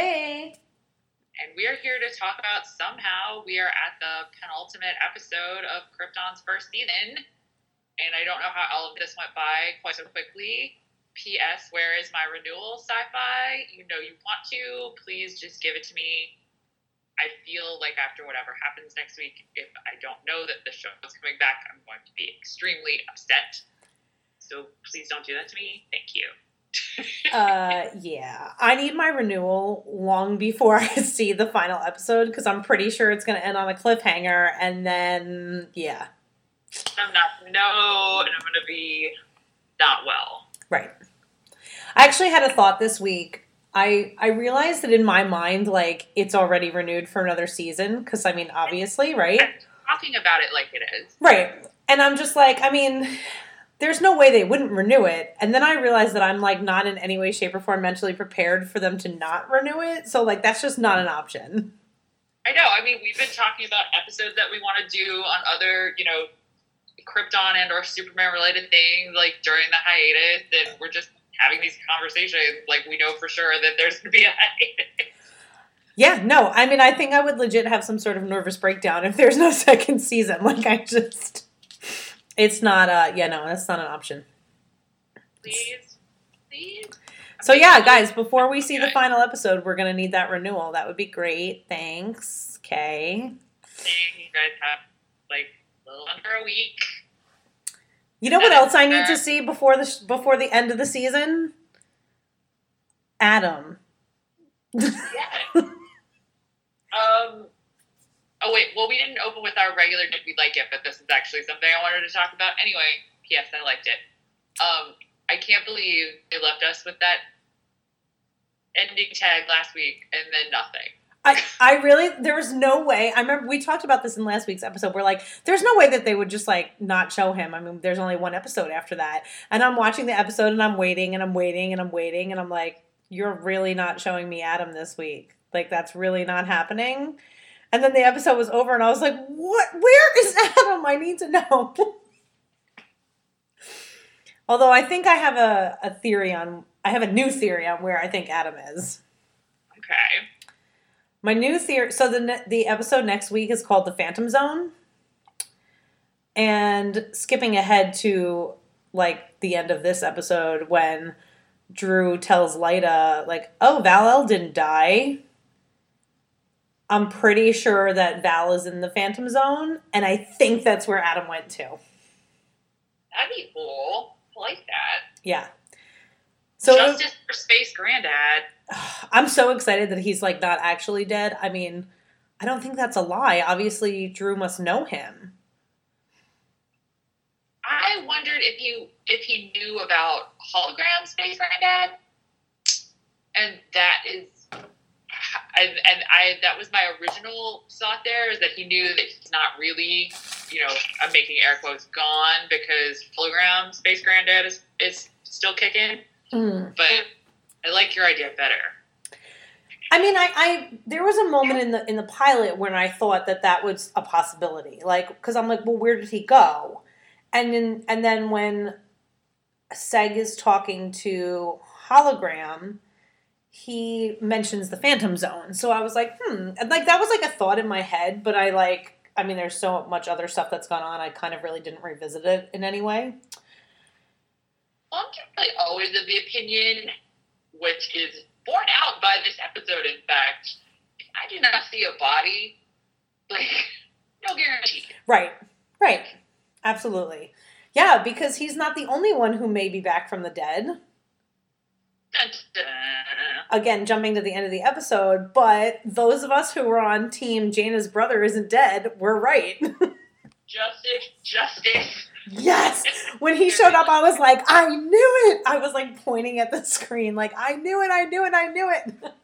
Hey. and we are here to talk about somehow we are at the penultimate episode of Krypton's first season, and I don't know how all of this went by quite so quickly. P.S. Where is my renewal, Syfy? You know you want to. Please just give it to me. I feel like after whatever happens next week, if I don't know that the show is coming back, I'm going to be extremely upset. So please don't do that to me. Thank you. Uh yeah. I need my renewal long before I see the final episode because I'm pretty sure it's gonna end on a cliffhanger and then yeah. I'm not no, and I'm going to be not well. Right. I actually had a thought this week. I I realized that in my mind, like it's already renewed for another season because I mean, obviously, right? I'm talking about it like it is. Right. And I'm just like, I mean, there's no way they wouldn't renew it. And then I realized that I'm like not in any way, shape, or form mentally prepared for them to not renew it. So like that's just not an option. I know. I mean, we've been talking about episodes that we want to do on other, you know, Krypton and or Superman related things, like during the hiatus, and we're just having these conversations. Like we know for sure that there's going to be a hiatus. Yeah, no, I mean, I think I would legit have some sort of nervous breakdown if there's no second season. Like, I just, it's not, uh, yeah, no, that's not an option. Please, please. So, yeah, guys, before we see the final episode, we're to need that renewal. That would be great. Thanks. Okay. You guys have like a little under a week. You know what else I need to see before the sh- before the end of the season? Adam. Yeah. um. Oh wait. Well, we didn't open with our regular "Did we like it?" But this is actually something I wanted to talk about anyway. P.S. I liked it. Um. I can't believe they left us with that ending tag last week and then nothing. I, I really there was no way I remember we talked about this in last week's episode we're like there's no way that they would just like not show him I mean there's only one episode after that and I'm watching the episode and I'm waiting and I'm waiting and I'm waiting and I'm like you're really not showing me Adam this week like that's really not happening and then the episode was over and I was like what where is Adam I need to know although I think I have a, a theory on I have a new theory on where I think Adam is Okay. my new theory. So the ne- the episode next week is called the Phantom Zone, and skipping ahead to like the end of this episode when Dru tells Lyta like, "Oh, Val-El didn't die." I'm pretty sure that Val is in the Phantom Zone, and I think that's where Adam went to. That'd be cool. I like that. Yeah. So Justice for Space Granddad. I'm so excited that he's like not actually dead. I mean, I don't think that's a lie. Obviously, Dru must know him. I wondered if you if he knew about hologram Space Granddad, and that is, and, and I that was my original thought. There is that he knew that he's not really, you know, I'm making air quotes gone because hologram Space Granddad is is still kicking. Mm. But I like your idea better. I mean, I, I there was a moment in the in the pilot when I thought that that was a possibility, like because I'm like, well, where did he go? And then and then when Seg is talking to Hologram, he mentions the Phantom Zone. So I was like, hmm, and like that was like a thought in my head, but I like, I mean, there's so much other stuff that's gone on. I kind of really didn't revisit it in any way. I'm generally always of the opinion, which is borne out by this episode In fact, if I do not see a body, like no guarantee. Right. Right. Absolutely. Yeah, because he's not the only one who may be back from the dead. Again, jumping to the end of the episode, but those of us who were on team Jayna's brother isn't dead, we're right. Justice, justice. yes! When he showed up, I was like, I knew it! I was like pointing at the screen, like, I knew it, I knew it, I knew it.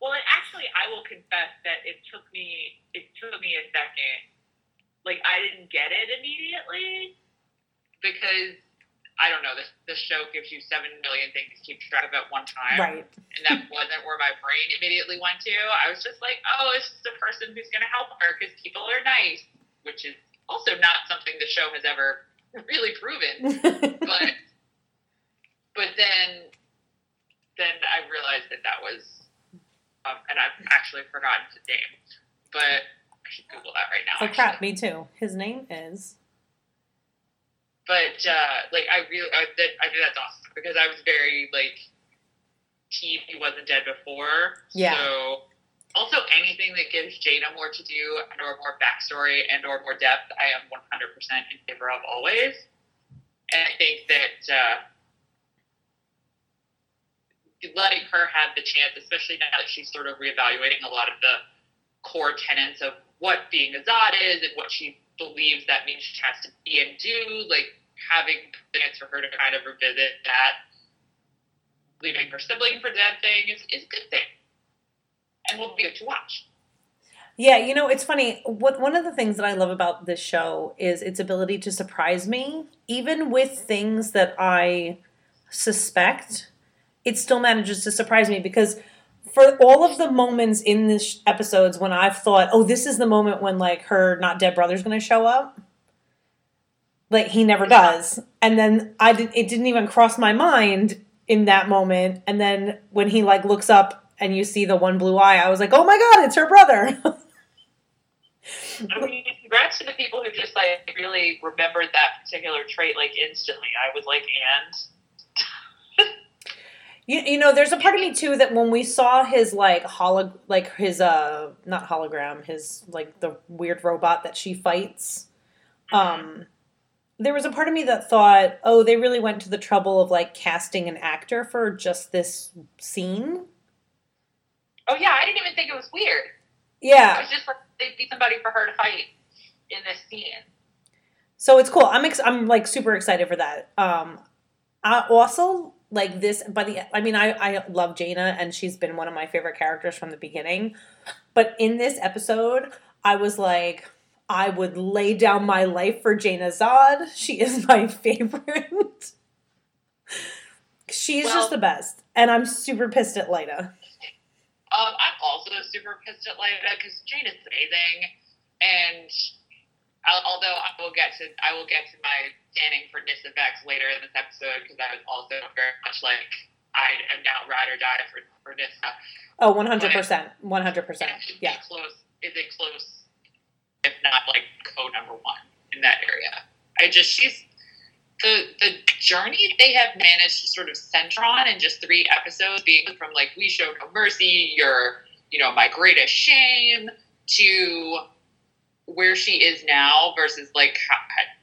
Well, and actually, I will confess that it took me it took me a second. Like I didn't get it immediately. because I don't know this this show gives you seven million things to keep track of at one time, Right. and that wasn't where my brain immediately went to. I was just like, oh, it's just a person who's going to help her because people are nice, which is also not something the show has ever really proven. But but then then I realized that that was, um, and I've actually forgotten his name, but I should Google that right now. oh crap, me too. His name is. But uh, like I really, I, that, I think that's awesome because I was very like, team he wasn't dead before. Yeah. So also anything that gives Jada more to do and or more backstory and or more depth, I am 100% in favor of always. And I think that uh, letting her have the chance, especially now that she's sort of reevaluating a lot of the core tenets of what being a Zod is and what she believes that means she has to be and do, like having chance for her to kind of revisit that leaving her sibling for dead thing is, is a good thing. And will be good to watch. Yeah, you know, it's funny. What one of the things that I love about this show is its ability to surprise me, even with things that I suspect. It still manages to surprise me because for all of the moments in this episodes when I've thought, "Oh, this is the moment when like her not dead brother's going to show up," like he never does, and then I did, it didn't even cross my mind in that moment, and then when he like looks up and you see the one blue eye, I was like, "Oh my god, it's her brother." I mean, congrats to the people who just like really remembered that particular trait like instantly. I was like, and You, you know, there's a part of me too that when we saw his like holo, like his uh, not hologram, his like the weird robot that she fights, um, there was a part of me that thought, oh, they really went to the trouble of like casting an actor for just this scene. Oh yeah, I didn't even think it was weird. Yeah, was just like they'd be somebody for her to fight in this scene. so it's cool. I'm ex- I'm like super excited for that. Um, I also like this by the I mean I I love Jayna and she's been one of my favorite characters from the beginning. But in this episode, I was like I would lay down my life for Jayna Zod. She is my favorite. She's Well- just the best. And I'm super pissed at Lyta. Um, I'm also super pissed at Lyta because Jane is amazing, and although I will get to I will get to my standing for Nyssa Vex later in this episode because I was also very much like I am now ride or die for for Nyssa. Oh, 100%. 100%. Yeah. a close is a close, if not like co number one in that area. I just she's the the journey they have managed to sort of center on in just three episodes, being from like we show no mercy, you're you know my greatest shame to where she is now versus like how,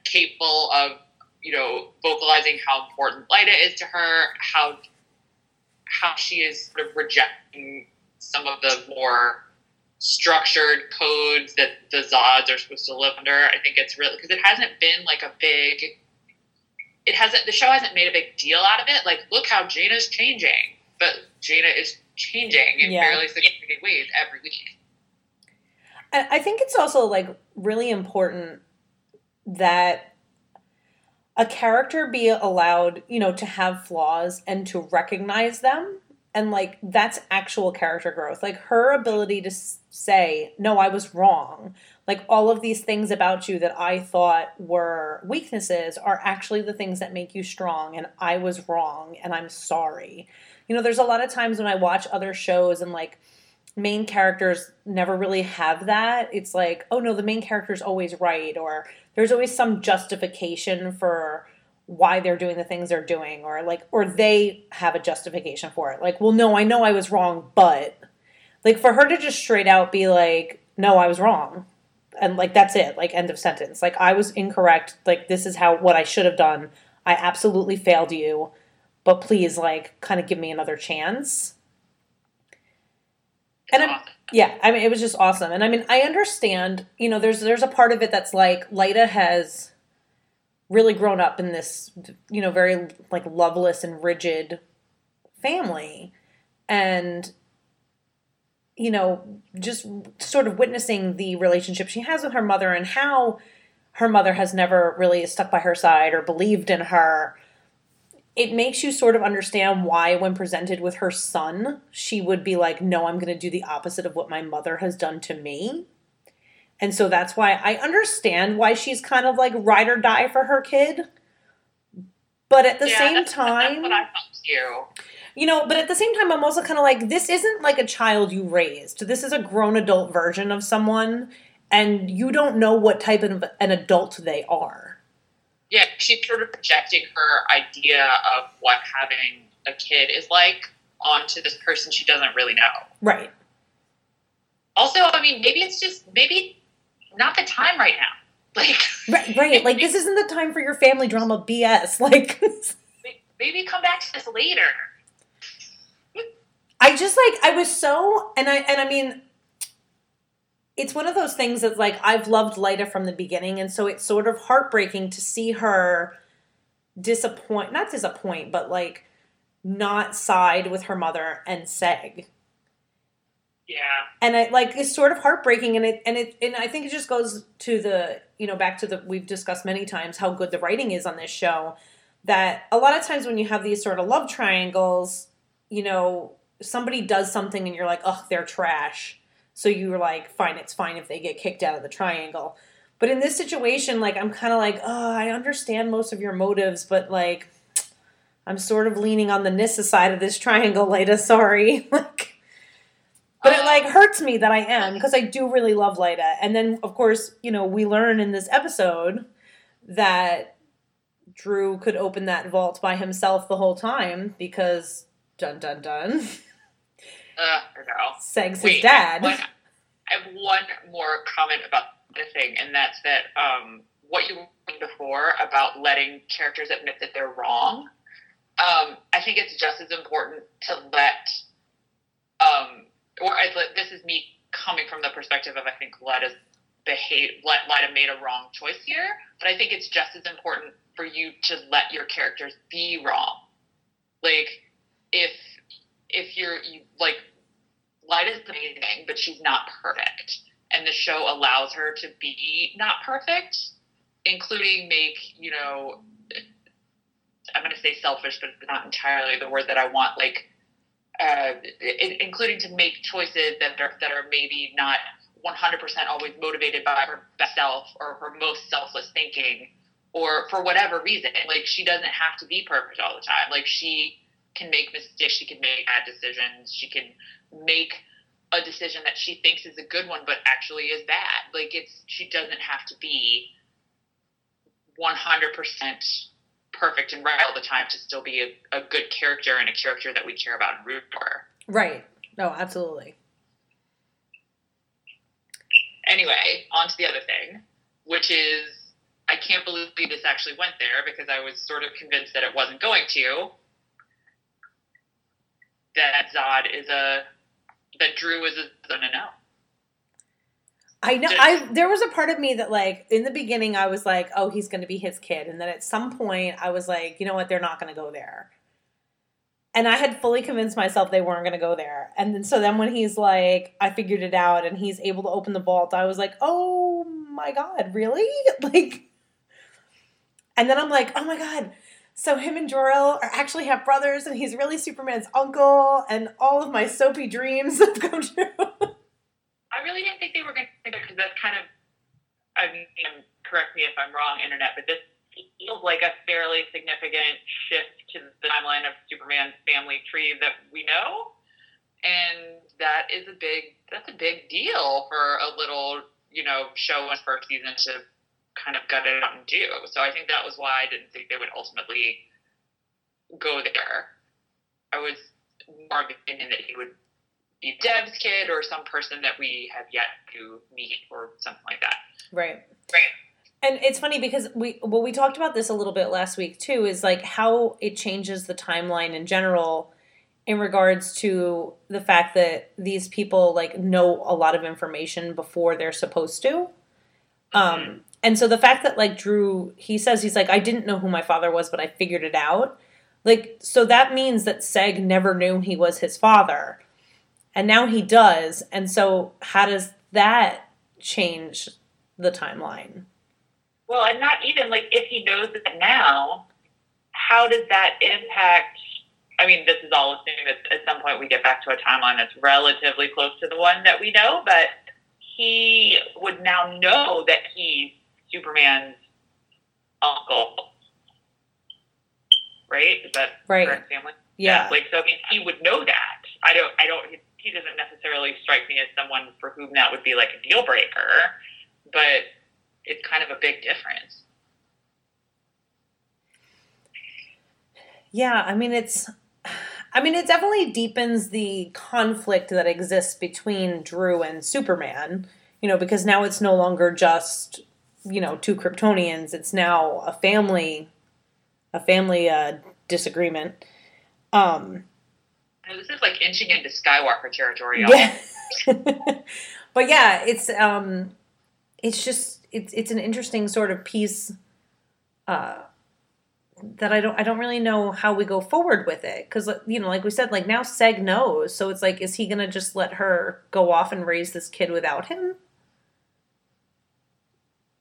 capable of you know vocalizing how important Lyta is to her, how how she is sort of rejecting some of the more structured codes that the Zods are supposed to live under. I think it's really because it hasn't been like a big. It hasn't. The show hasn't made a big deal out of it. Like, look how Jayna's changing, but Jayna is changing in Yeah. fairly significant ways every week. I think it's also like really important that a character be allowed, you know, to have flaws and to recognize them. And like that's actual character growth. Like her ability to say, "No, I was wrong." Like all of these things about you that I thought were weaknesses are actually the things that make you strong and I was wrong and I'm sorry. You know, there's a lot of times when I watch other shows and like main characters never really have that. It's like, oh no, the main character's always right, or there's always some justification for why they're doing the things they're doing, or like, or they have a justification for it. Like, well, no, I know I was wrong, but Like for her to just straight out be like, "No, I was wrong." And like that's it, like end of sentence. Like I was incorrect. Like this is how what I should have done. I absolutely failed you. But please like kind of give me another chance. And I'm- Yeah, I mean it was just awesome. And I mean, I understand, you know, there's there's a part of it that's like Lyta has really grown up in this, you know, very like loveless and rigid family. And you know, just sort of witnessing the relationship she has with her mother and how her mother has never really stuck by her side or believed in her. It makes you sort of understand why, when presented with her son, she would be like, No, I'm going to do the opposite of what my mother has done to me. And so that's why I understand why she's kind of like ride or die for her kid. But at the Yeah, same that's, time, that's what I felt too. you know, but at the same time, I'm also kind of like, this isn't like a child you raised. This is a grown adult version of someone, and you don't know what type of an adult they are. Yeah, she's sort of projecting her idea of what having a kid is like onto this person she doesn't really know. Right. Also, I mean, maybe it's just maybe not the time right now. Like, Right, right. Like, this isn't the time for your family drama BS. Like, maybe come back to this later. I just like, I was so, and I, and I mean, it's one of those things that like I've loved Lyta from the beginning, and so it's sort of heartbreaking to see her disappoint, not disappoint, but like not side with her mother and Seg. Yeah. and I like it's sort of heartbreaking and it and it and I think it just goes to the you know back to the we've discussed many times how good the writing is on this show that a lot of times when you have these sort of love triangles you know somebody does something and you're like oh they're trash so you were like fine it's fine if they get kicked out of the triangle but in this situation like I'm kind of like oh I understand most of your motives but like I'm sort of leaning on the Nyssa side of this triangle Lyta sorry like but it like hurts me that I am because I do really love Lyta. And then of course, you know, we learn in this episode that Dru could open that vault by himself the whole time because dun dun dun. Uh, I know. Seg's his Wait, dad. One, I have one more comment about the thing, and that's that um, what you were saying before about letting characters admit that they're wrong. Um, I think it's just as important to let, um, or I, this is me coming from the perspective of I think Lyta's behave, let Lyta made a wrong choice here, but I think it's just as important for you to let your characters be wrong. Like, if if you're you like Lyta's amazing, but she's not perfect. And the show allows her to be not perfect, including make, you know, I'm going to say selfish, but not entirely the word that I want, like, uh, i- including to make choices that are, that are maybe not 100% always motivated by her best self or her most selfless thinking or for whatever reason. Like, she doesn't have to be perfect all the time. Like, she can make mistakes, she can make bad decisions, she can make a decision that she thinks is a good one but actually is bad. Like it's she doesn't have to be 100% perfect and right all the time to still be a, a good character and a character that we care about and root for. right. No, absolutely. Anyway, on to the other thing, which is I can't believe this actually went there because I was sort of convinced that it wasn't going to. That Zod is a that Dru is a no no no. I know. I there was a part of me that like in the beginning I was like, oh, he's going to be his kid, and then at some point I was like, you know what, they're not going to go there. And I had fully convinced myself they weren't going to go there. And then so then when he's like, I figured it out, and he's able to open the vault, I was like, oh my god, really? Like, and then I'm like, oh my god. So him and Jor-El are actually have brothers, and he's really Superman's uncle, and all of my soapy dreams have come true. I really didn't think they were going to because that's kind of, I mean, correct me if I'm wrong, internet, but this feels like a fairly significant shift to the timeline of Superman's family tree that we know, and that is a big, that's a big deal for a little, you know, show in first season to kind of gut it out and do. So I think that was why I didn't think they would ultimately go there. I was more of the opinion that he would be Dev's kid or some person that we have yet to meet or something like that. Right. Right. And it's funny because we well we talked about this a little bit last week too is like how it changes the timeline in general in regards to the fact that these people like know a lot of information before they're supposed to. Um and so the fact that like Dru he says he's like I didn't know who my father was but I figured it out. Like so that means that Seg never knew he was his father. And now he does. And so how does that change the timeline? Well, and not even like if he knows it now, how does that impact? I mean, this is all assuming that at some point we get back to a timeline that's relatively close to the one that we know, but he would now know that he's Superman's uncle, right? Is that Right. correct, family? Yeah. Like, so I mean, he would know that. I don't. I don't. He doesn't necessarily strike me as someone for whom that would be like a deal breaker, but it's kind of a big difference. Yeah, I mean it's I mean it definitely deepens the conflict that exists between Dru and Superman, you know, because now it's no longer just, you know, two Kryptonians, it's now a family a family uh disagreement. Um this is like inching into Skywalker territory. yeah. but yeah, it's um it's just it's it's an interesting sort of piece uh that I don't I don't really know how we go forward with it cuz you know like we said like now Seg knows so it's like is he to just let her go off and raise this kid without him?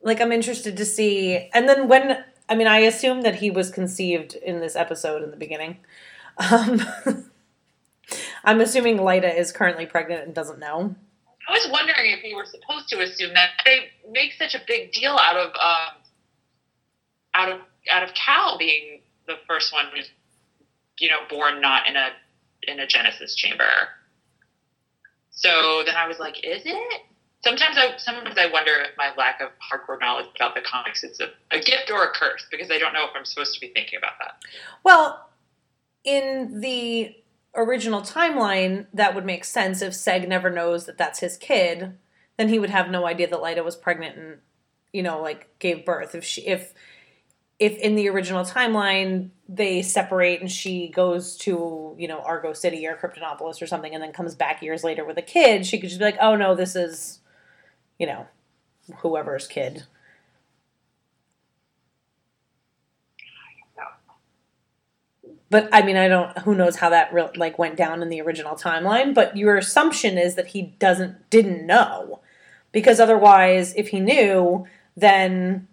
Like I'm interested to see and then when I mean I assume that he was conceived in this episode in the beginning. Um I'm assuming Lyta is currently pregnant and doesn't know. I was wondering if you were supposed to assume that they make such a big deal out of um, out of out of Kal being the first one who's you know born not in a in a Genesis chamber. So then I was like, is it? Sometimes I sometimes I wonder if my lack of hardcore knowledge about the comics is a, a gift or a curse because I don't know if I'm supposed to be thinking about that. Well, in the original timeline, that would make sense if Seg never knows that that's his kid. Then he would have no idea that Lyta was pregnant and, you know, like gave birth. If she, if, if in the original timeline they separate and she goes to, you know, Argo City or Kryptonopolis or something, and then comes back years later with a kid, she could just be like, "Oh no, this is, you know, whoever's kid." But I mean, I don't. Who knows how that real like went down in the original timeline? But your assumption is that he doesn't didn't know, because otherwise, if he knew, then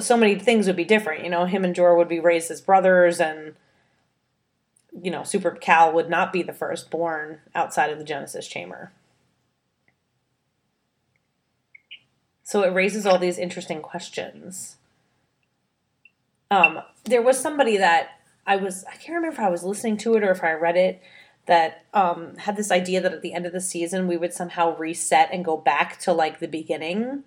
so many things would be different. You know, him and Jor would be raised as brothers, and you know, Super Kal would not be the first born outside of the Genesis Chamber. So it raises all these interesting questions. Um, there was somebody that I was I can't remember if I was listening to it or if I read it that um, had this idea that at the end of the season we would somehow reset and go back to like the beginning.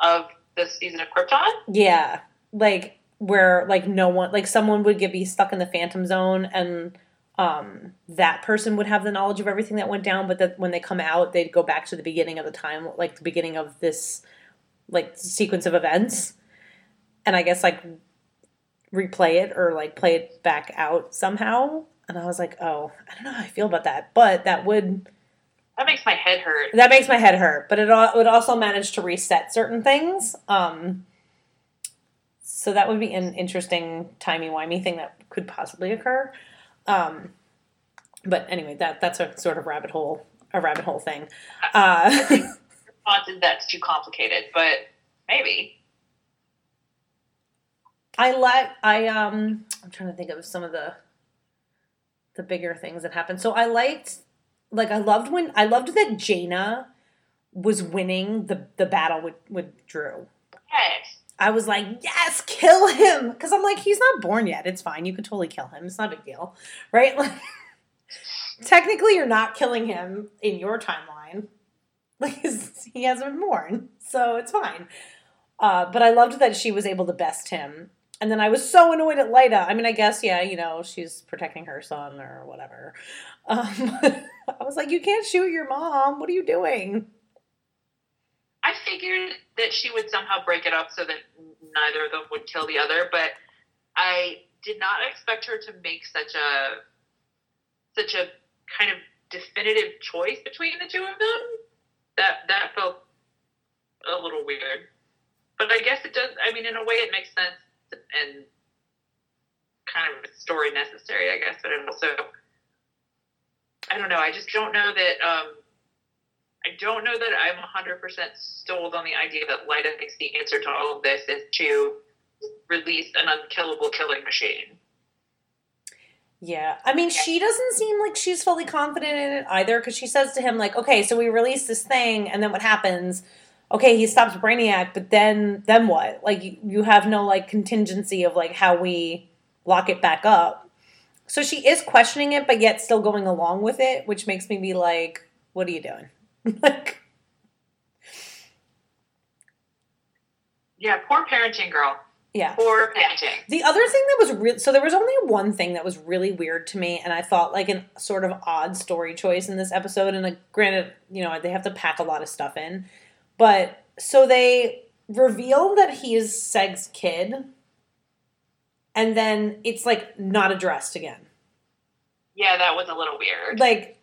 Of the season of Krypton, Yeah, like where like no one like someone would get be stuck in the Phantom Zone and um, that person would have the knowledge of everything that went down, but that when they come out, they'd go back to the beginning of the time, like the beginning of this like sequence of events, and I guess like replay it or like play it back out somehow. And I was like, oh, I don't know how I feel about that, but that would that makes my head hurt. that makes my head hurt. But it al- would also manage to reset certain things. Um, so that would be an interesting timey wimey thing that could possibly occur. Um, but anyway, that that's a sort of rabbit hole, a rabbit hole thing. Uh, Response that's too complicated, but maybe. I like I um I'm trying to think of some of the the bigger things that happened. So I liked like I loved when I loved that Jayna was winning the the battle with with Dru. Yes. I was like, yes, kill him. Because I'm like, he's not born yet. It's fine. You could totally kill him. It's not a big deal. Right? Like, technically, you're not killing him in your timeline. Like, he hasn't been born. So it's fine. Uh, but I loved that she was able to best him. And then I was so annoyed at Lyta. I mean, I guess yeah, you know, she's protecting her son or whatever. Um, I was like, you can't shoot your mom. What are you doing? I figured that she would somehow break it up so that neither of them would kill the other, but I did not expect her to make such a such a kind of definitive choice between the two of them. That that felt a little weird. But I guess it does I mean in a way it makes sense and kind of a story necessary, I guess, but it also I don't know, I just don't know that um I don't know that I'm 100% sold on the idea that Lyta thinks the answer to all of this is to release an unkillable killing machine. Yeah. I mean, she doesn't seem like she's fully confident in it either because she says to him, like, okay, so we release this thing, and then what happens? Okay, he stops Brainiac, but then then what? Like, you, you have no, like, contingency of, like, how we lock it back up. So she is questioning it, but yet still going along with it, which makes me be like, what are you doing? like, Yeah, poor parenting girl. yeah. Poor parenting. The other thing that was real, so there was only one thing that was really weird to me, and I thought like an sort of odd story choice in this episode. And like, granted, you know, they have to pack a lot of stuff in, but so they reveal that he is Seg's kid, and then it's like not addressed again. Yeah, that was a little weird. Like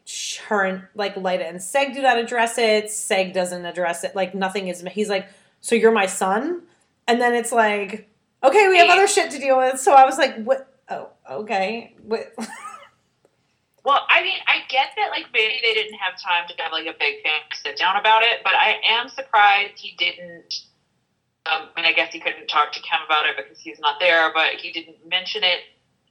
her and like Lyta and Seg do not address it. Seg doesn't address it. Like nothing is. He's like, so you're my son, and then it's like, okay, we have other shit to deal with. So I was like, what? Oh, okay. What? Well, I mean, I get that like maybe they didn't have time to have like a big family sit down about it, but I am surprised he didn't. Um, I mean, I guess he couldn't talk to Kem about it because he's not there, but he didn't mention it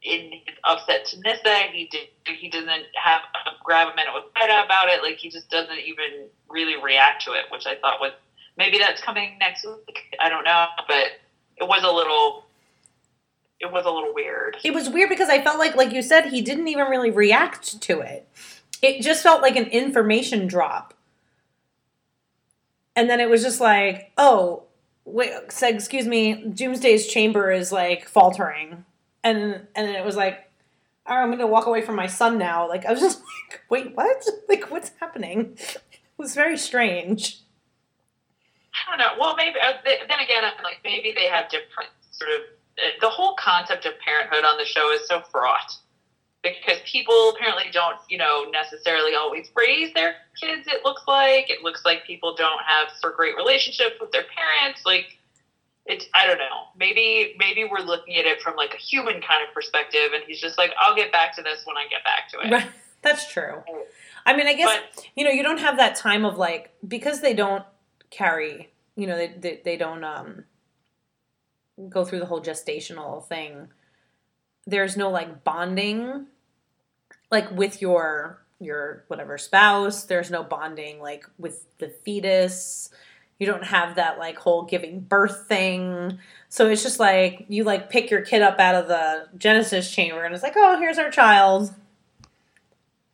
in his upset to Nyssa. He did. He doesn't have a grab a minute with Lyta about it. Like he just doesn't even really react to it, which I thought was maybe that's coming next week. I don't know, but it was a little. It was a little weird. it was weird because I felt like, like you said, he didn't even really react to it. It just felt like an information drop. And then it was just like, oh, wait, excuse me, Doomsday's chamber is like faltering. And and then it was like, all right, I'm gonna walk away from my son now. Like I was just like, wait, what? Like what's happening? It was very strange. I don't know. Well, maybe uh, th- then again, I'm like maybe they have different sort of the whole concept of parenthood on the show is so fraught because people apparently don't, you know, necessarily always raise their kids. It looks like it looks like people don't have so great relationships with their parents. Like it's I don't know. Maybe maybe we're looking at it from like a human kind of perspective, and he's just like, I'll get back to this when I get back to it. Right. That's true. I mean, I guess But you know you don't have that time of like because they don't carry you know they they, they don't um go through the whole gestational thing there's no like bonding like with your your whatever spouse there's no bonding like with the fetus you don't have that like whole giving birth thing so it's just like you like pick your kid up out of the genesis chamber and it's like oh here's our child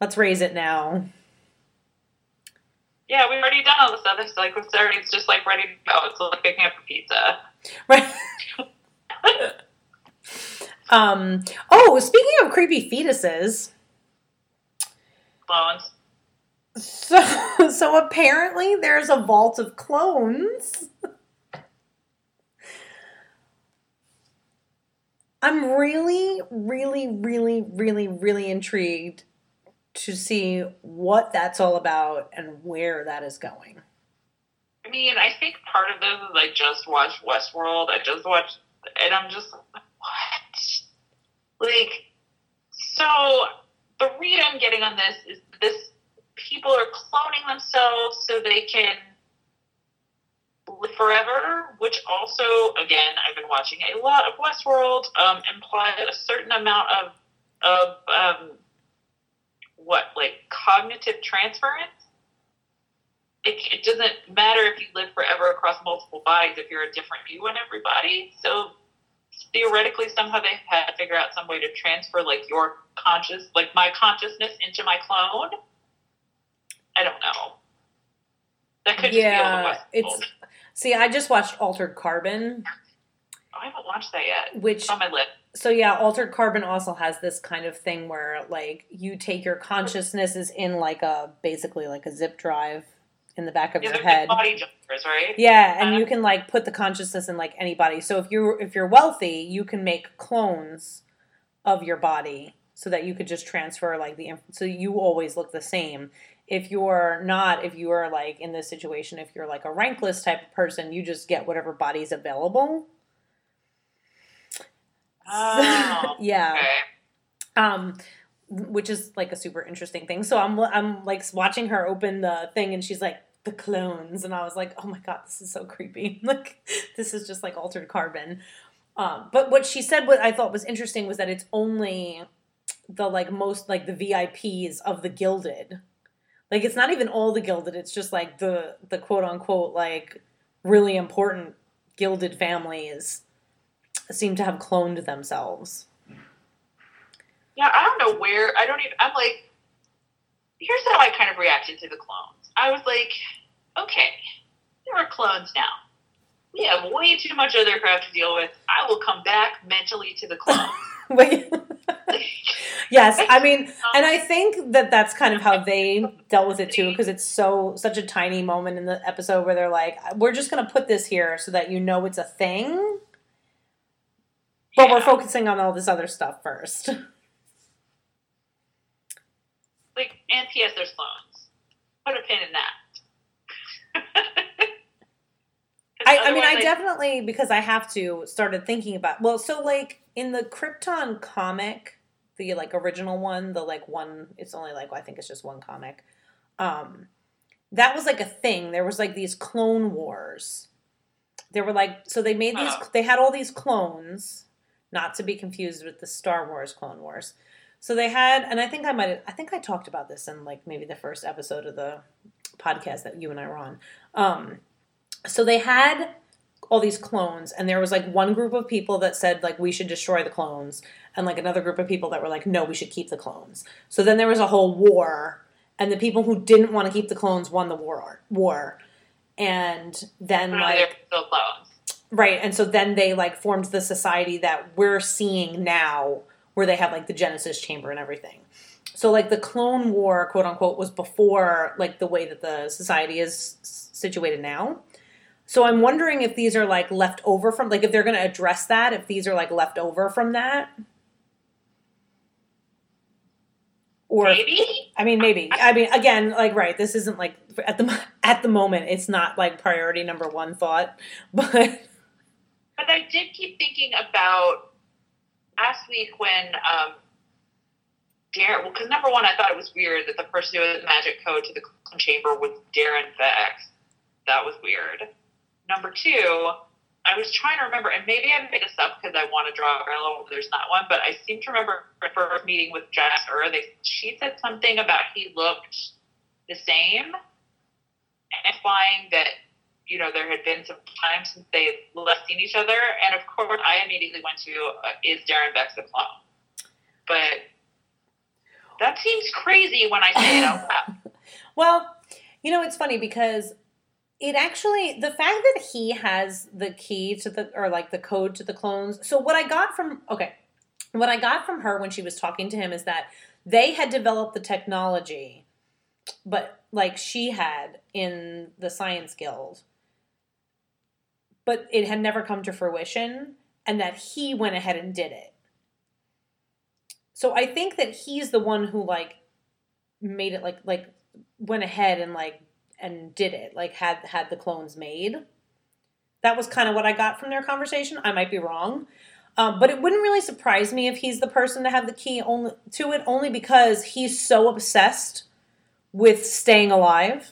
let's raise it now yeah, we've already done all this other stuff. Like it's already it's just like ready to go. It's like picking up a pizza. Right. um. Oh, speaking of creepy fetuses, Clones. so so apparently there's a vault of clones. I'm really, really, really, really, really intrigued to see what that's all about and where that is going. I mean, I think part of this is I just watched Westworld. I just watched, and I'm just like, what? Like, so the read I'm getting on this is this people are cloning themselves so they can live forever, which also, again, I've been watching a lot of Westworld, um, a certain amount of of um, what like cognitive transference it, it doesn't matter if you live forever across multiple bodies if you're a different you in everybody. So theoretically, somehow they had to figure out some way to transfer like your conscious, like my consciousness into my clone. I don't know. That could Yeah, just be a it's see. I just watched Altered Carbon, oh, I haven't watched that yet. which It's on my list. so yeah, altered carbon also has this kind of thing where like you take your consciousness is in like a basically like a zip drive in the back of These your head. body jumpers, right? Yeah, and Uh-huh. you can like put the consciousness in like anybody. So if you're if you're wealthy, you can make clones of your body so that you could just transfer like the so you always look the same. If you're not, if you are like in this situation, if you're like a rankless type of person, you just get whatever body's available. Oh, yeah. okay. um which is like a super interesting thing so i'm i'm like watching her open the thing and she's like the clones and i was like oh my god this is so creepy like this is just like altered carbon um but what she said what i thought was interesting was that it's only the like most like the vips of the gilded like it's not even all the gilded it's just like the the quote unquote like really important gilded families seem to have cloned themselves Yeah, I don't know where. I don't even. I'm like, here's how I kind of reacted to the clones. I was like, okay, there are clones now. We have way too much other crap to deal with. I will come back mentally to the clones. Wait. yes, I mean, um, and I think that that's kind of how they dealt with it too, because it's so such a tiny moment in the episode where they're like, "We're just going to put this here so that you know it's a thing, but we're focusing on all this other stuff first. like, and P.S. There's clones. Put a pin in that. I, I mean, I definitely because I have to started thinking about well, so like in the Krypton comic, the like original one, the like one, it's only like well, I think it's just one comic. Um, that was like a thing. There was like these clone wars. There were like so they made these Oh. they had all these clones, not to be confused with the Star Wars Clone Wars. So they had, and I think I might, I think I talked about this in like maybe the first episode of the podcast that you and I were on. Um, so they had all these clones and there was like one group of people that said like we should destroy the clones and like another group of people that were like no we should keep the clones so then there was a whole war and the people who didn't want to keep the clones won the war war and then no, like they're still clones. Right. And so then they like formed the society that we're seeing now where they have like the Genesis chamber and everything. So like the clone war, quote unquote, was before like the way that the society is situated now. So I'm wondering if these are like left over from like if they're going to address that, if these are like left over from that. Or Maybe? I mean, maybe. I mean, again, like, right. This isn't like at the at the moment. It's not like priority number one thought, but But I did keep thinking about last week when um, Daron. Well, because number one, I thought it was weird that the person who the magic code to the chamber was Daron Vex. That was weird. Number two, I was trying to remember, and maybe I made this up because I want to draw a parallel where there's not one, but I seem to remember the first meeting with Jax-Ur, they she said something about he looked the same, and implying that you know there had been some time since they last seen each other, and of course I immediately went to uh, is Daron Vex a clone, but that seems crazy when I say it out loud. Well, you know, it's funny because it actually the fact that he has the key to the or like the code to the clones. So what I got from okay, what I got from her when she was talking to him is that they had developed the technology, but like she had in the science guild, but it had never come to fruition, and that he went ahead and did it. So I think that he's the one who like made it like like went ahead and like and did it like had had the clones made. That was kind of what i got from their conversation. I might be wrong um, but it wouldn't really surprise me if he's the person to have the key only to it only because he's so obsessed with staying alive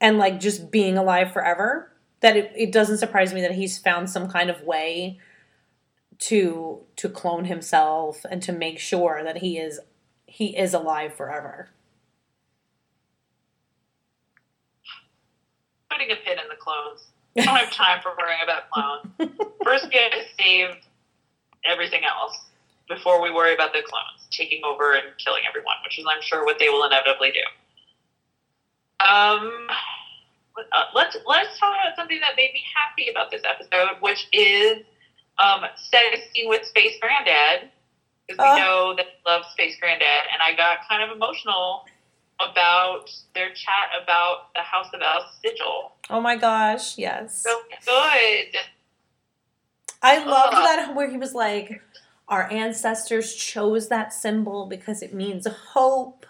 and like just being alive forever that it, it doesn't surprise me that he's found some kind of way to to clone himself and to make sure that he is he is alive forever Putting a pin in the clones. I don't have time for worrying about clones. First, we have to save everything else before we worry about the clones taking over and killing everyone, which is, I'm sure, what they will inevitably do. Um, uh, let's let's talk about something that made me happy about this episode, which is um, scene with Space Granddad because Oh. we know that he loves Space Granddad, and I got kind of emotional about their chat about the House of El sigil. Oh my gosh, yes. So good. I loved Ugh. that where he was like, our ancestors chose that symbol because it means hope.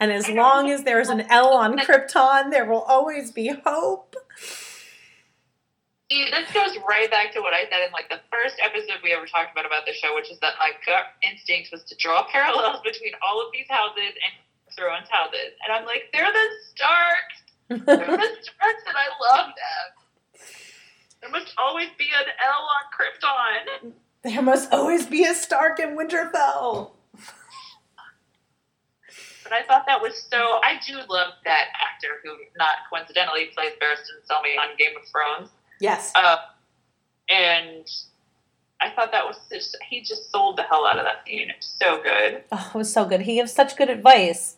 And as long as there's an El on Krypton, there will always be hope. See, this goes right back to what I said in like the first episode we ever talked about about the show, which is that my gut instinct was to draw parallels between all of these houses and Thrones houses, and I'm like, they're the Starks. They're the Starks, and I love them. There must always be an El on Krypton. there must always be a Stark in Winterfell. But I thought that was so. I do love that actor who, not coincidentally, plays Barristan Selmy on Game of Thrones. Yes. Uh, and I thought that was just, he just sold the hell out of that scene. It was so good. Oh, it was so good. He gives such good advice.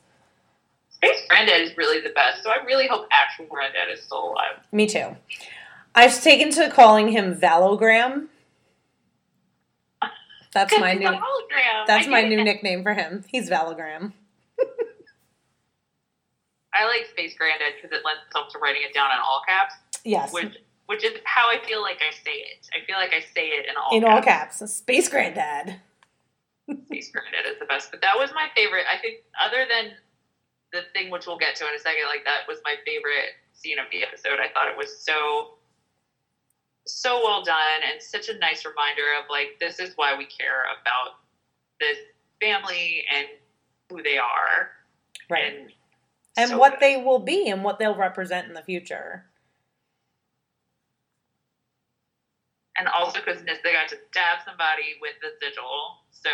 Space Granddad is really the best, so I really hope actual Granddad is still alive. Me too. I've taken to calling him Valogram. That's my new hologram. that's my new nickname for him. He's Valogram. I like Space Granddad because it lends itself to writing it down in all caps, Yes. which which is how I feel like I say it. I feel like I say it in all in caps. all caps. Space Granddad. Space Granddad is the best, but that was my favorite. I think other than the thing which we'll get to in a second, like that was my favorite scene of the episode. I thought it was so so well done and such a nice reminder of like this is why we care about this family and who they are Right. and and so what good. they will be and what they'll represent in the future. and also because they got to stab somebody with the sigil so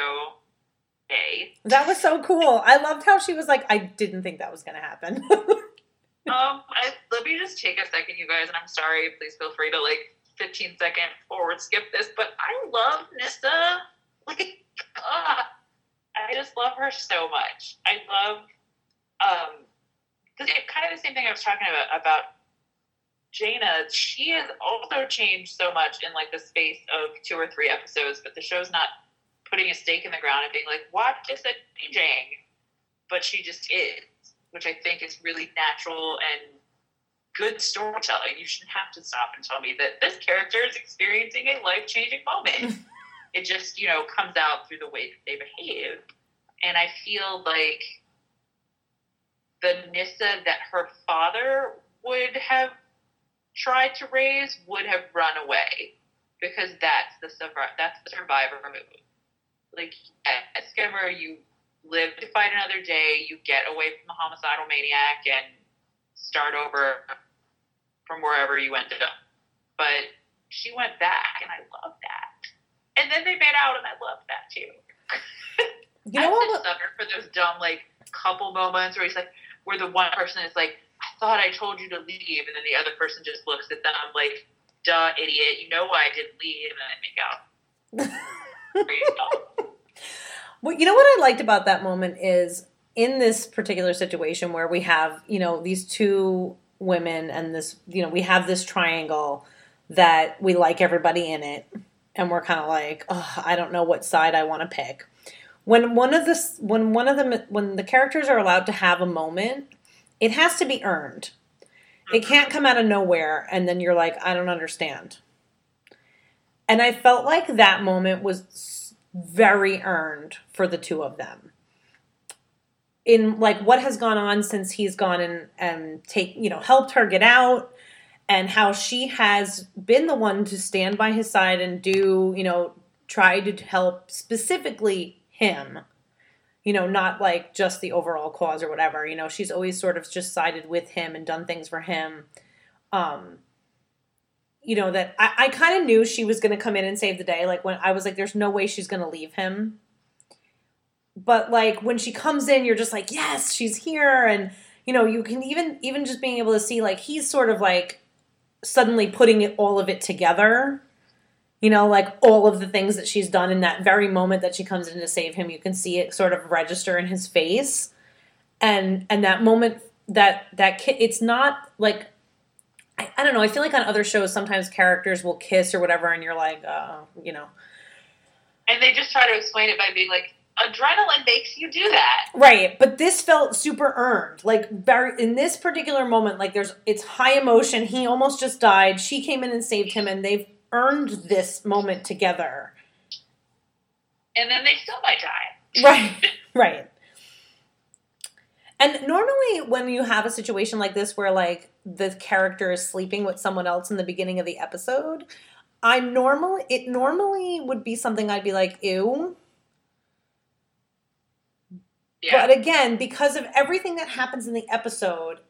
hey That was so cool. I loved how she was like, I didn't think that was going to happen. um I, let me just take a second you guys and i'm sorry please feel free to like 15 second forward skip this but i love Nyssa like ah, i just love her so much i love um because it's kind of the same thing i was talking about about Jayna, she has also changed so much in like the space of two or three episodes, but the show's not putting a stake in the ground and being like, "What is it changing?" But she just is, which I think is really natural and good storytelling. You shouldn't have to stop and tell me that this character is experiencing a life changing moment. it just, you know, comes out through the way that they behave. And I feel like the Nyssa that her father would have tried to raise would have run away because that's the survivor that's the survivor move. Like at Skimmer, you live to fight another day. You get away from the homicidal maniac and start over from wherever you ended up. But she went back, and I love that. And then they made out, and I love that too. you know what? sucker for those dumb like couple moments where he's like, where the one person is like, I thought I told you to leave, and then the other person just looks at them like, duh, idiot, you know why I didn't leave, and then make out. Well, you know what I liked about that moment is in this particular situation where we have, you know, these two women and this, you know, we have this triangle that we like everybody in it and we're kind of like, oh, I don't know what side I want to pick. When one of the when one of them when the characters are allowed to have a moment, it has to be earned. It can't come out of nowhere and then you're like, I don't understand. And I felt like that moment was very earned for the two of them. In like what has gone on since he's gone and and take you know helped her get out, and how she has been the one to stand by his side and do you know try to help specifically him. You know, not like just the overall cause or whatever. You know, she's always sort of just sided with him and done things for him. Um, you know that I, I kind of knew she was going to come in and save the day. Like when I was like, "There's no way she's going to leave him." But like when she comes in, you're just like, "Yes, she's here," and you know you can even even just being able to see like he's sort of like suddenly putting it, all of it together. You know, like all of the things that she's done in that very moment that she comes in to save him, you can see it sort of register in his face, and and that moment that that kid, it's not like I, I don't know. I feel like on other shows, sometimes characters will kiss or whatever, and you're like, uh, you know, And they just try to explain it by being like, adrenaline makes you do that. right. But this felt super earned. Like very in this particular moment, like there's it's high emotion. He almost just died. She came in and saved him, and they've earned this moment together. And then they still might die. Right, right. And normally, when you have a situation like this where like the character is sleeping with someone else in the beginning of the episode, I normally it normally would be something I'd be like, ew. Yeah. But again, because of everything that happens in the episode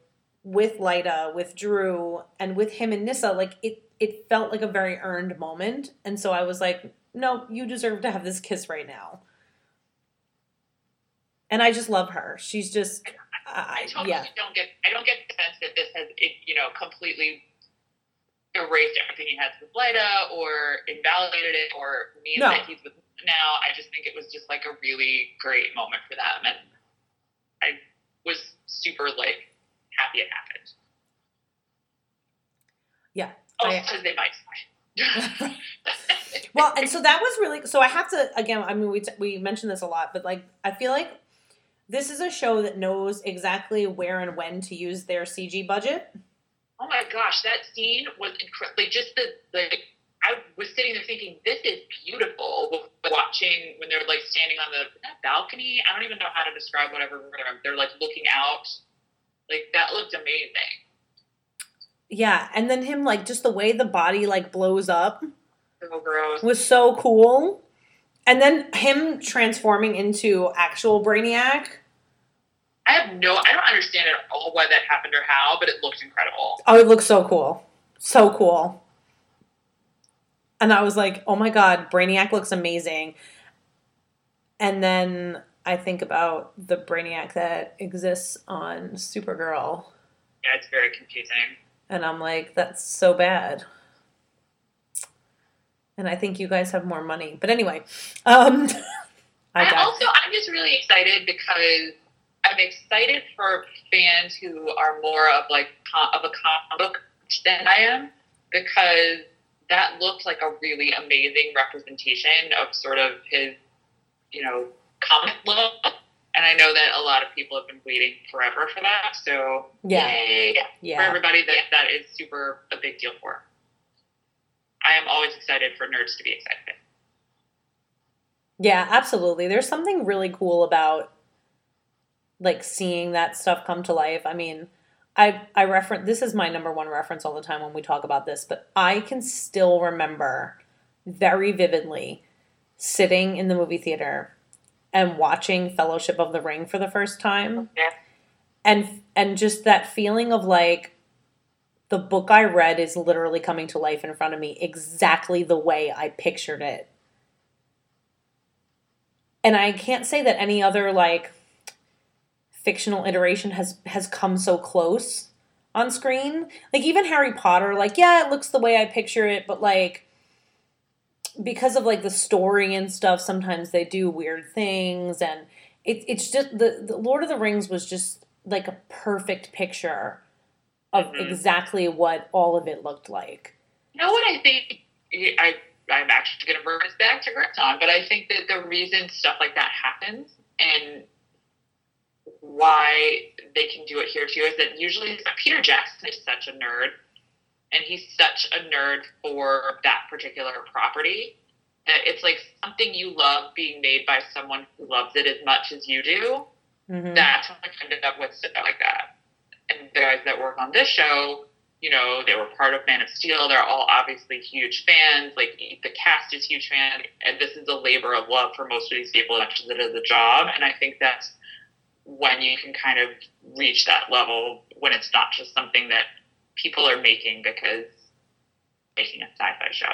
with Lyta, with Dru, and with him and Nyssa, like it it felt like a very earned moment. And so I was like, no, you deserve to have this kiss right now. And I just love her. She's just I I, totally yeah. don't get. I don't get the sense that this has, it, you know, completely erased everything he has with Lyta, or invalidated it, or means No. that he's with now. I just think it was just like a really great moment for them, and I was super like happy it happened. Yeah, Oh, because they might. Well, and so that was really so. I have to again. I mean, we we mentioned this a lot, but like I feel like this is a show that knows exactly where and when to use their CG budget. Oh my gosh, that scene was incredible. Like just the like, I was sitting there thinking, this is beautiful. Watching when they're like standing on the that balcony. I don't even know how to describe whatever they're like looking out. Like that looked amazing. Yeah, and then him like just the way the body like blows up So gross. was so cool. And then him transforming into actual Brainiac. I have no. I don't understand at all why that happened or how, but it looked incredible. Oh, it looks so cool. So cool. And I was like, oh my God, Brainiac looks amazing. And then I think about the Brainiac that exists on Supergirl. Yeah, it's very confusing. And I'm like, that's so bad. And I think you guys have more money. But anyway, um, I, I also, I'm just really excited because I'm excited for fans who are more of like of a comic book than I am because that looked like a really amazing representation of sort of his, you know, comic look. And I know that a lot of people have been waiting forever for that. So Yeah. yay for everybody that that is super a big deal for. I am always excited for nerds to be excited. Yeah, absolutely. There's something really cool about like seeing that stuff come to life. I mean, I I reference this is my number one reference all the time when we talk about this, but I can still remember very vividly sitting in the movie theater and watching Fellowship of the Ring for the first time. Yeah. And and just that feeling of like the book I read is literally coming to life in front of me exactly the way I pictured it and I can't say that any other like fictional iteration has has come so close on screen. Like even Harry Potter, like yeah, it looks the way I picture it, but like because of like the story and stuff, sometimes they do weird things, and it, it's just the, the Lord of the Rings was just like a perfect picture of Mhm. exactly what all of it looked like. You know what I think? I I'm actually going to bring this back to Krypton, but I think that the reason stuff like that happens and why they can do it here too is that usually Peter Jackson is such a nerd, and he's such a nerd for that particular property that it's like something you love being made by someone who loves it as much as you do. Mhm. That's when I ended up with stuff like that. And the guys that work on this show, you know, they were part of Man of Steel. They're all obviously huge fans. Like the cast is huge fan, and this is a labor of love for most of these people, as it is a job. And I think that's when you can kind of reach that level when it's not just something that people are making because making a sci-fi show.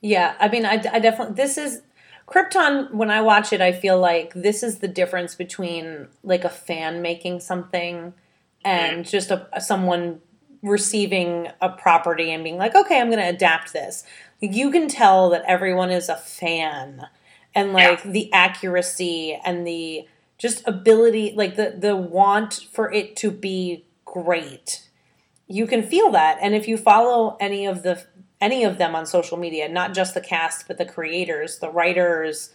Yeah, I mean, I, I definitely this is Krypton. When I watch it, I feel like this is the difference between like a fan making something and mm-hmm. just a someone receiving a property and being like, okay, I'm going to adapt this. You can tell that everyone is a fan, and like the accuracy and the just ability, like the the want for it to be great you can feel that. And if you follow any of the any of them on social media, not just the cast, but the creators, the writers,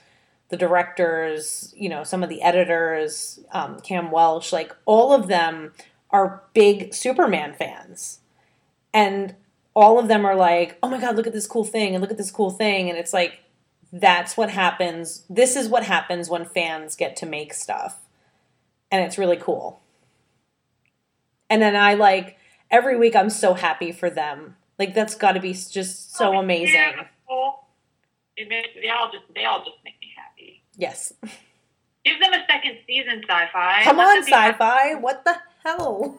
the directors, you know, some of the editors, um, Cam Welsh, like all of them are big Superman fans. And all of them are like, oh my God, look at this cool thing and look at this cool thing. And it's like, that's what happens. This is what happens when fans get to make stuff. And it's really cool. And then I like, every week I'm so happy for them. Like, that's got to be just so Oh, amazing. It makes, they all just they all just make me happy. Yes. Give them a second season, Syfy. Come Let on, sci fi. What the hell?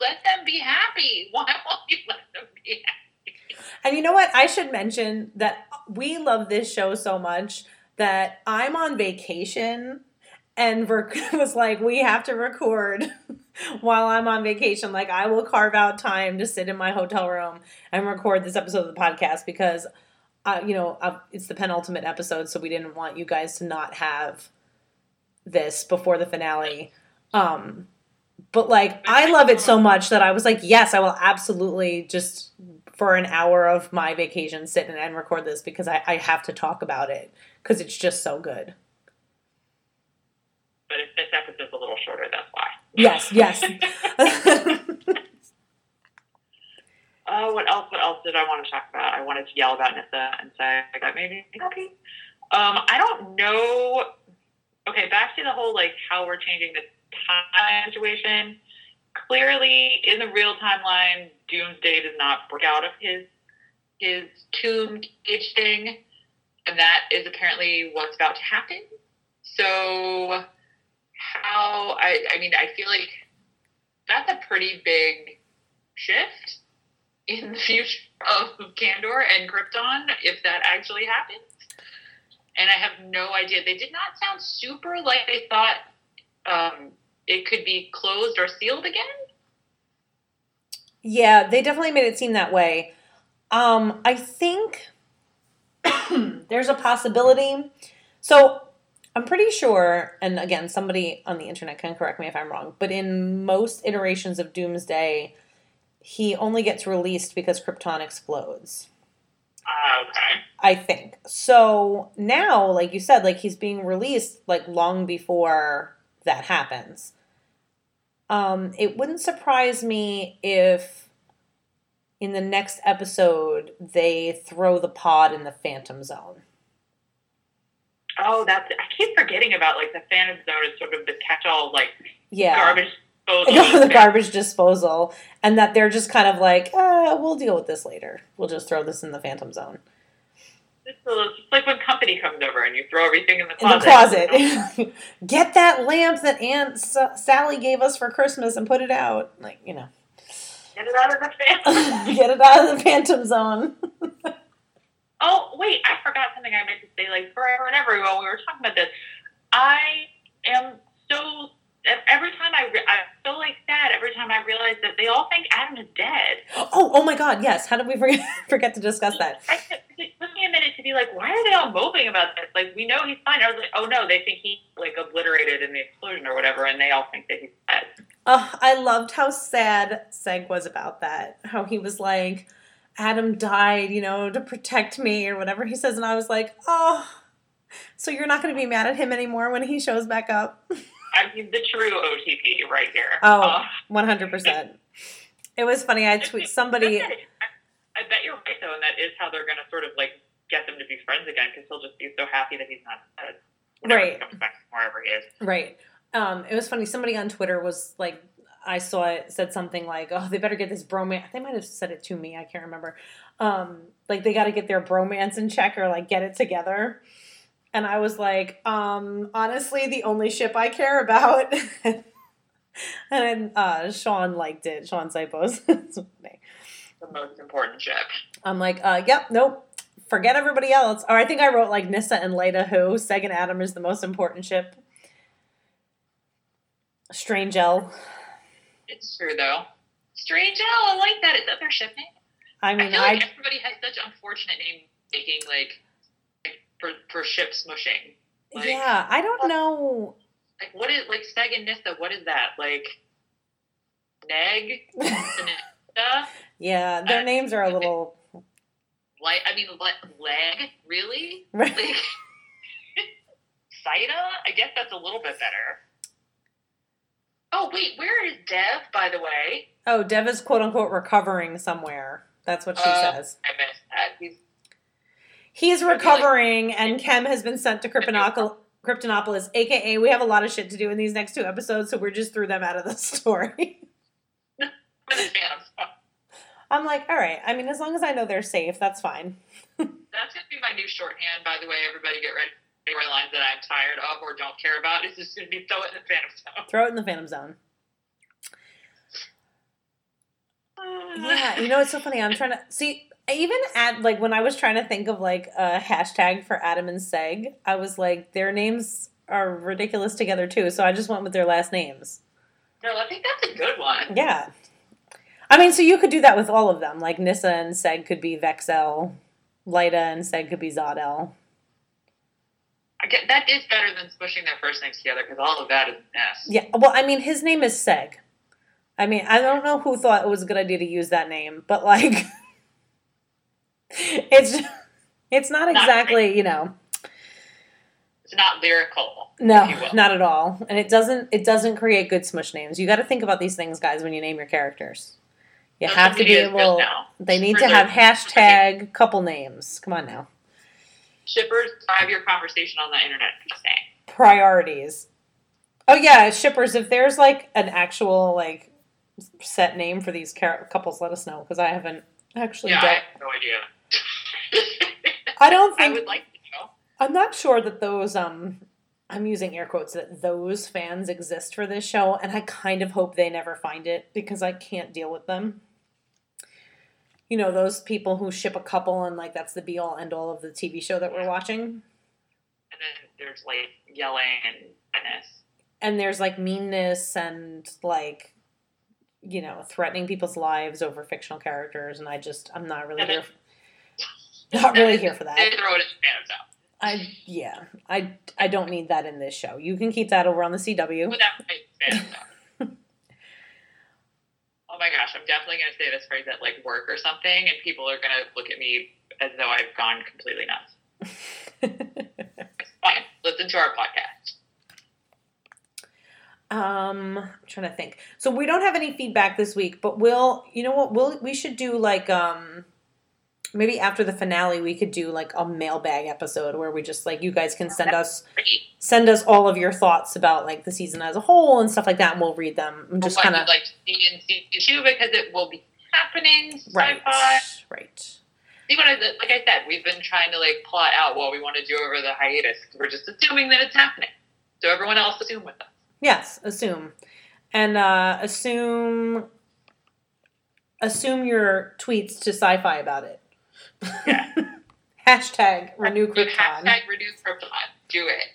Let them be happy. Why won't you let them be happy? And you know what? I should mention that we love this show so much that I'm on vacation and was like, we have to record while I'm on vacation. Like, I will carve out time to sit in my hotel room and record this episode of the podcast because, uh, you know, uh, it's the penultimate episode, so we didn't want you guys to not have this before the finale. Um, but like, I love it so much that I was like, yes, I will absolutely just for an hour of my vacation sit and, and record this because I, I have to talk about it because it's just so good. But this episode's a little shorter, why. Yes, yes. Oh, what else? What else did I want to talk about? I wanted to yell about Nyssa and say that made me happy. Um, I don't know. Okay, back to the whole like how we're changing the time situation. Clearly, in the real timeline, Doomsday does not break out of his his tomb cage thing, and that is apparently what's about to happen. So, how I I mean, I feel like that's a pretty big shift in the future of Kandor and Krypton if that actually happens. And I have no idea. They did not sound super like they thought um, it could be closed or sealed again. yeah, they definitely made it seem that way. Um, I think there's a possibility. So I'm pretty sure, and again, somebody on the internet can correct me if I'm wrong, but in most iterations of Doomsday, he only gets released because Krypton explodes. Uh, okay. I think. So now, like you said, like he's being released like long before that happens. Um, it wouldn't surprise me if in the next episode they throw the pod in the Phantom Zone. Oh, that's. I keep forgetting about like the Phantom Zone is sort of the catch-all like Yeah. garbage disposal. the garbage disposal, and that they're just kind of like, uh, we'll deal with this later. We'll just throw this in the Phantom Zone. It's just like when company comes over and you throw everything in the in closet. the closet. Get that lamp that Aunt S- Sally gave us for Christmas and put it out. Like, you know, Get it out of the Phantom. get it out of the Phantom Zone. Oh, wait, I forgot something I meant to say, like, forever and ever while we were talking about this. I am so, every time I, re- I'm so, like, sad every time I realize that they all think Adam is dead. Oh, oh my God! Yes. How did we forget forget to discuss that? I, it took me a minute to be like, why are they all moping about this? Like, we know he's fine. I was like, oh, no, they think he, like, obliterated in the explosion or whatever, and they all think that he's dead. Oh, I loved how sad Seg was about that. How he was like, Adam died, you know, to protect me or whatever he says, and I was like, oh, so you're not going to be mad at him anymore when he shows back up. I mean, the true OTP right here. Oh. Uh, One hundred percent. It was funny. I tweet somebody. I, I bet you're right, though, and that is how they're going to sort of, like, get them to be friends again, because he'll just be so happy that he's not dead. Right. He comes back wherever he is. Right. Um, it was funny. Somebody on Twitter was like, I saw it said something like, "Oh, they better get this bromance." They might have said it to me. I can't remember. Um, like they got to get their bromance in check or like get it together. And I was like, um, honestly, the only ship I care about. and uh, Shaun liked it. Shaun Sipos. The most important ship. I'm like, uh, yep, nope. Forget everybody else. Or I think I wrote like Nyssa and Lyta, who Seg and Adam is the most important ship. Strange L. It's true though. Strange I like that. Is that their ship name? I I mean, feel I, like everybody has such unfortunate name making, like, like, for for ship smushing. Like, yeah, I don't know. Like, what is like Seg and Nyssa? What is that? Like, Neg, yeah, their Uh, names are a little. like I mean, le- leg, really? Right. Like, Saida? I guess that's a little bit better. Oh wait, where is Dev? By the way, Oh, Dev is quote unquote recovering somewhere. That's what she Uh, says. I missed that. He's He's recovering, and Kem has been sent to Kryptonopol- Kryptonopolis, aka we have a lot of shit to do in these next two episodes, so we're just threw them out of the story. I'm a fan of I'm like, all right. I mean, as long as I know they're safe, that's fine. That's gonna be my new shorthand, by the way. Everybody get ready for lines that I'm tired of or don't care about. It's just gonna be throw it in the Phantom Zone. Throw it in the Phantom Zone. Yeah, you know it's so funny. I'm trying to see. Even at like when I was trying to think of like a hashtag for Adam and Seg, I was like, their names are ridiculous together too. So I just went with their last names. No, I think that's a good one. Yeah. I mean, so you could do that with all of them. Like Nyssa and Seg could be Vexel, Lyta and Seg could be Zodel. I get that is better than smushing their first names together because all of that is a mess. Yeah. Well, I mean, his name is Seg. I mean, I don't know who thought it was a good idea to use that name, but like, it's it's not Not exactly you know It's not lyrical. no if you will. not at all, and it doesn't it doesn't create good smush names. You got to think about these things, guys, when you name your characters. You have to be media is good able. They need to have hashtag couple names. Come on now. Shippers drive your conversation on the internet. Just saying. priorities. Oh yeah, shippers. If there's like an actual like set name for these car- couples, let us know because I haven't actually. Yeah, I dealt- have no idea. I don't think. I would like to know. I'm not sure that those um I'm using air quotes that those fans exist for this show and I kind of hope they never find it because I can't deal with them. You know, those people who ship a couple and like that's the be all end all of the TV show that we're watching. And then there's like yelling and menace. And there's like meanness and like you know, threatening people's lives over fictional characters and I just I'm not really here not really here for that. They throw it Phantom Zone. I yeah, I I don't need that in this show. You can keep that over on the CW. Without Phantom Zone. My gosh, I'm definitely going to say this phrase at like work or something, and people are going to look at me as though I've gone completely nuts. Fine. Listen to our podcast. um, I'm trying to think. So we don't have any feedback this week, but we'll, you know what? We'll we should do like um maybe after the finale we could do like a mailbag episode where we just like you guys can send us send us all of your thoughts about like the season as a whole and stuff like that and we'll read them and just kind of like see in season two because it will be happening. right Syfy. right See what I like I said, we've been trying to like plot out what we want to do over the hiatus. We're just assuming that it's happening. So everyone else assume with us. Yes, assume. And uh, assume assume your tweets to Syfy about it. Yeah. Hashtag renew Krypton. Hashtag renew Krypton. Do it.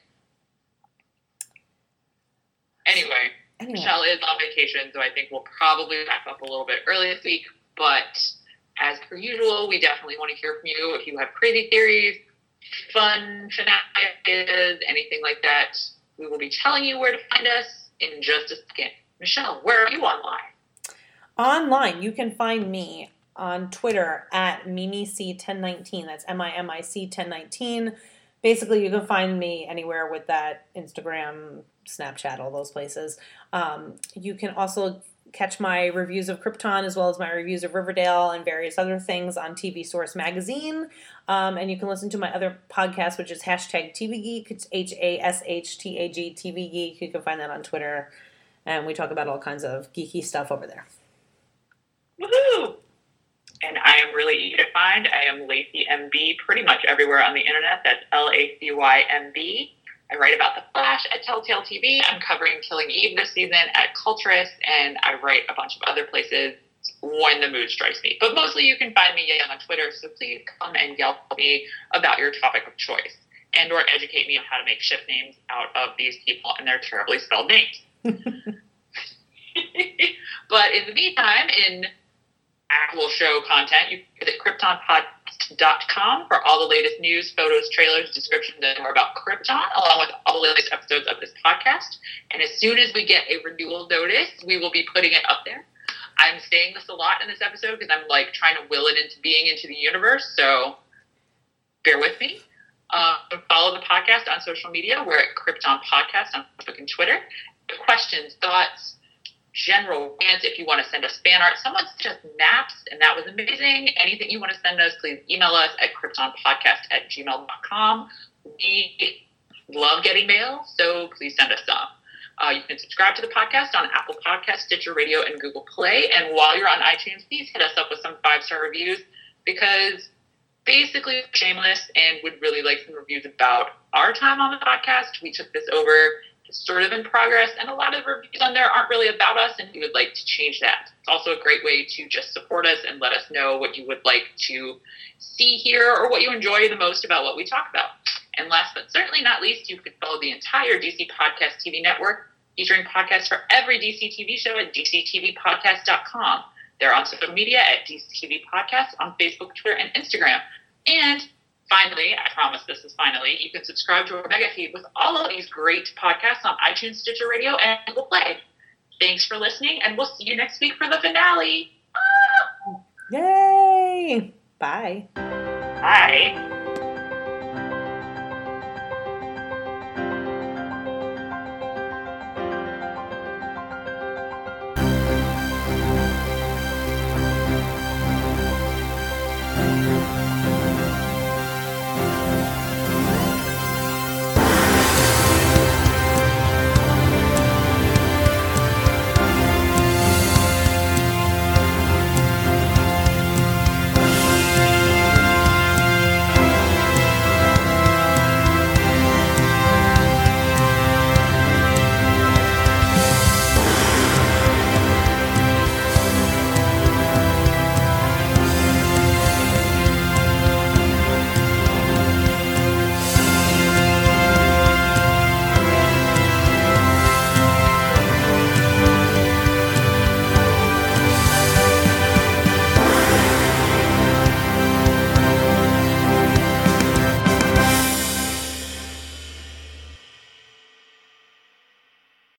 Anyway, Anyway, Michelle is on vacation, so I think we'll probably wrap up a little bit early this week. But as per usual, we definitely want to hear from you if you have crazy theories, fun ideas, anything like that. We will be telling you where to find us in just a second. Michelle, where are you online? online you can find me on Twitter at MimiC1019. That's M I M I C 1019. Basically, you can find me anywhere with that Instagram, Snapchat, all those places. Um, you can also catch my reviews of Krypton as well as my reviews of Riverdale and various other things on TV Source Magazine. Um, and you can listen to my other podcast, which is hashtag TV Geek. It's H A S H T A G TV Geek. You can find that on Twitter. And we talk about all kinds of geeky stuff over there. Woohoo! I am really easy to find. I am Lacey MB pretty much everywhere on the internet. That's L A C Y M B. I write about The Flash at Telltale TV. I'm covering Killing Eve this season at Culturess, and I write a bunch of other places when the mood strikes me. But mostly you can find me on Twitter, so please come and yell at me about your topic of choice and or educate me on how to make ship names out of these people and their terribly spelled names. but in the meantime, in actual show content, you visit KryptonPod.com for all the latest news, photos, trailers, descriptions, and more about Krypton, along with all the latest episodes of this podcast. And as soon as we get a renewal notice, we will be putting it up there. I'm saying this a lot in this episode because I'm like trying to will it into being into the universe. So bear with me. Uh, follow the podcast on social media. We're at Krypton Podcast on Facebook and Twitter. Questions, thoughts, general rants. If you want to send us fan art, someone sent us maps, and that was amazing. Anything you want to send us, please email us at kryptonpodcast at gmail.com. We love getting mail, so please send us some. Uh, you can subscribe to the podcast on Apple Podcast, Stitcher Radio, and Google Play. And while you're on iTunes, please hit us up with some five star reviews because basically shameless and would really like some reviews about our time on the podcast. We took this over sort of in progress, and a lot of reviews on there aren't really about us, and we would like to change that. It's also a great way to just support us and let us know what you would like to see here or what you enjoy the most about what we talk about. And last but certainly not least, you could follow the entire DC Podcast TV network, featuring podcasts for every DC TV show at dctvpodcast.com. They're on social media at DCTV Podcast on Facebook, Twitter, and Instagram. And finally, I promise this is finally, you can subscribe to our mega feed with all of these great podcasts on iTunes, Stitcher Radio, and Google Play. Thanks for listening, and we'll see you next week for the finale. Ah! Yay! Bye. Bye.